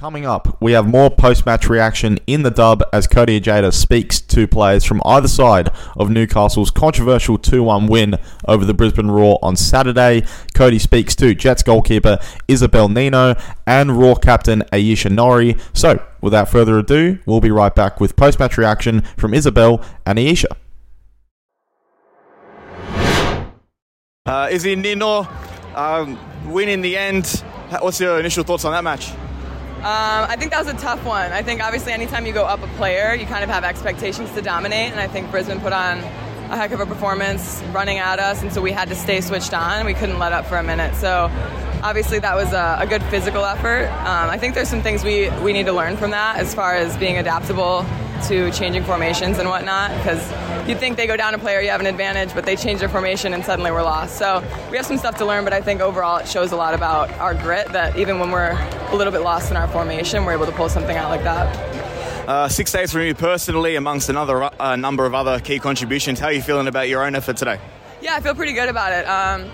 Coming up, we have more post match reaction in the dub as Cody Ojeda speaks to players from either side of Newcastle's controversial 2 1 win over the Brisbane Roar on Saturday. Cody speaks to Jets goalkeeper Isobel Nino and Roar captain Ayesha Norrie. So, without further ado, we'll be right back with post match reaction from Isobel and Ayesha. Uh, Izzy Nino, um, win in the end. What's your initial thoughts on that match? Um, I think that was a tough one. I think obviously anytime you go up a player, you kind of have expectations to dominate, and I think Brisbane put on a heck of a performance running at us, and so we had to stay switched on. We couldn't let up for a minute. So obviously that was a, a good physical effort. Um, I think there's some things we, we need to learn from that as far as being adaptable to changing formations and whatnot because you'd think they go down a player, you have an advantage, but they change their formation and suddenly we're lost. So we have some stuff to learn, but I think overall it shows a lot about our grit that even when we're a little bit lost in our formation, we're able to pull something out like that. Uh, six days for you personally, amongst another uh, number of other key contributions. How are you feeling about your own effort today? Yeah, I feel pretty good about it. Um,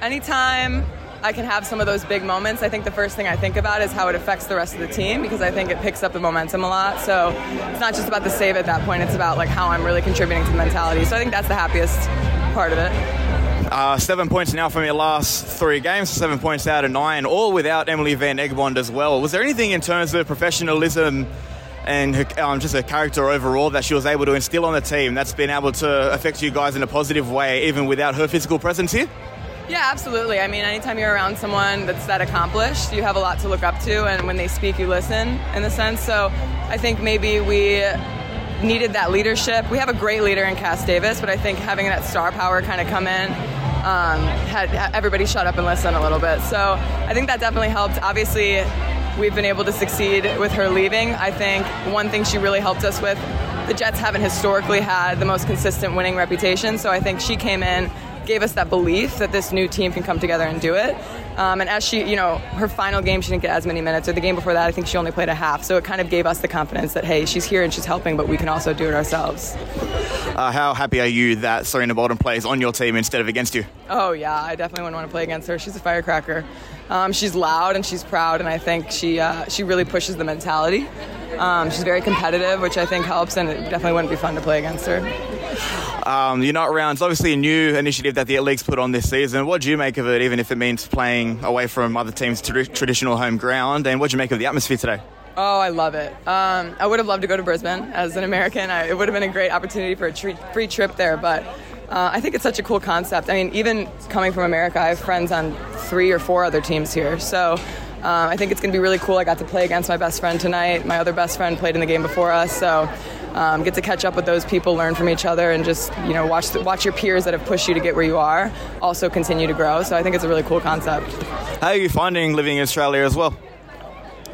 anytime I can have some of those big moments, I think the first thing I think about is how it affects the rest of the team because I think it picks up the momentum a lot. So it's not just about the save at that point; it's about like how I'm really contributing to the mentality. So I think that's the happiest part of it. Uh, seven points now from your last three games, seven points out of nine, all without Emily Van Egmond as well. Was there anything in terms of professionalism and her, um, just her character overall that she was able to instill on the team that's been able to affect you guys in a positive way, even without her physical presence here? Yeah, absolutely. I mean, anytime you're around someone that's that accomplished, you have a lot to look up to, and when they speak, you listen in a sense. So I think maybe we needed that leadership. We have a great leader in Cass Davis, but I think having that star power kind of come in um, had everybody shut up and listen a little bit. So I think that definitely helped. Obviously, we've been able to succeed with her leaving. I think one thing she really helped us with the Jets haven't historically had the most consistent winning reputation, so I think she came in gave us that belief that this new team can come together and do it. Um, and as she, you know, her final game, she didn't get as many minutes, or the game before that, I think she only played a half. So it kind of gave us the confidence that, hey, she's here and she's helping, but we can also do it ourselves. Uh, how happy are you that Sarina Bolden plays on your team instead of against you? Oh, yeah, I definitely wouldn't want to play against her. She's a firecracker. Um, she's loud and she's proud, and I think she, uh, she really pushes the mentality. Um, she's very competitive, which I think helps, and it definitely wouldn't be fun to play against her. Um, Unite Round. It's obviously a new initiative that the League's put on this season. What do you make of it, even if it means playing away from other teams' tra- traditional home ground? And what do you make of the atmosphere today? Oh, I love it. Um, I would have loved to go to Brisbane as an American. I, it would have been a great opportunity for a free trip there, but uh, I think it's such a cool concept. I mean, even coming from America, I have friends on three or four other teams here. So um, I think it's going to be really cool. I got to play against my best friend tonight. My other best friend played in the game before us. So um, get to catch up with those people, learn from each other, and just you know watch the, watch your peers that have pushed you to get where you are also continue to grow. So I think it's a really cool concept. How are you finding living in Australia as well?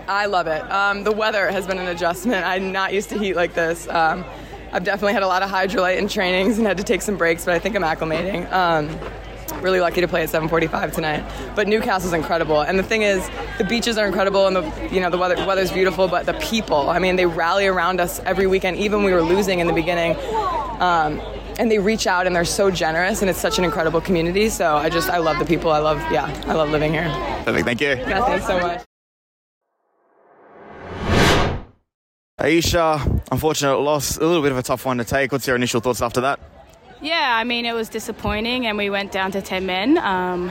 I love it. Um, the weather has been an adjustment. I'm not used to heat like this. Um, I've definitely had a lot of Hydralyte in trainings and had to take some breaks, but I think I'm acclimating. Really lucky to play at 7:45 tonight. But Newcastle's incredible, and the thing is, the beaches are incredible, and the you know the weather weather's beautiful. But the people, I mean, they rally around us every weekend, even when we were losing in the beginning. Um, and they reach out and they're so generous and it's such an incredible community so i just i love the people i love yeah i love living here Perfect. thank you yeah, thanks so much Ayesha unfortunate loss, a little bit of a tough one to take. What's your initial thoughts after that? Yeah, I mean, it was disappointing and we went down to 10 men, um,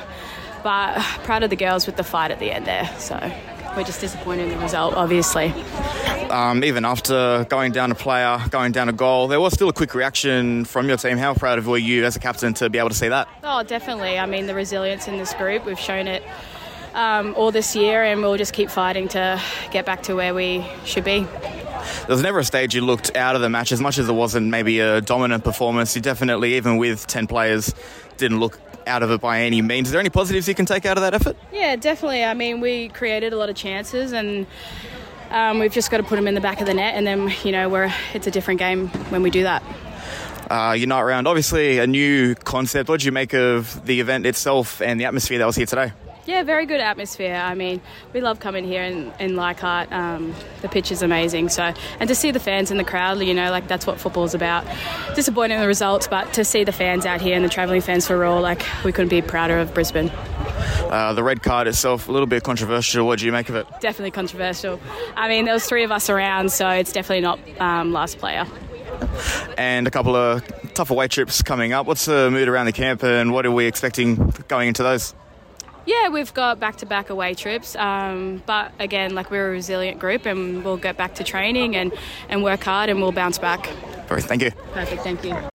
but proud of the girls with the fight at the end there. So we're just disappointed in the result, obviously. Um, even after going down a player, going down a goal, there was still a quick reaction from your team. How proud of were you as a captain to be able to see that? Oh, definitely. I mean, the resilience in this group, we've shown it um, all this year, and we'll just keep fighting to get back to where we should be. There was never a stage you looked out of the match as much as it wasn't maybe a dominant performance. You definitely, even with 10 players, didn't look out of it by any means. Is there any positives you can take out of that effort? Yeah, definitely. I mean, we created a lot of chances and. Um, we've just got to put them in the back of the net, and then you know, we're, it's a different game when we do that. Uh, you're. Obviously, a new concept. What did you make of the event itself and the atmosphere that was here today? Yeah, very good atmosphere. I mean, we love coming here in, in Leichhardt. Um, the pitch is amazing. So, and to see the fans in the crowd, you know, like that's what football's about. Disappointing the results, but to see the fans out here and the travelling fans for all, like we couldn't be prouder of Brisbane. Uh, the red card itself, a little bit controversial. What do you make of it? Definitely controversial. I mean, there was three of us around, so it's definitely not um, last player. And a couple of tough away trips coming up. What's the mood around the camp, and what are we expecting going into those? Yeah, we've got back-to-back away trips, um, but again, like we're a resilient group, and we'll get back to training and, and work hard, and we'll bounce back. Perfect, Thank you. Perfect. Thank you.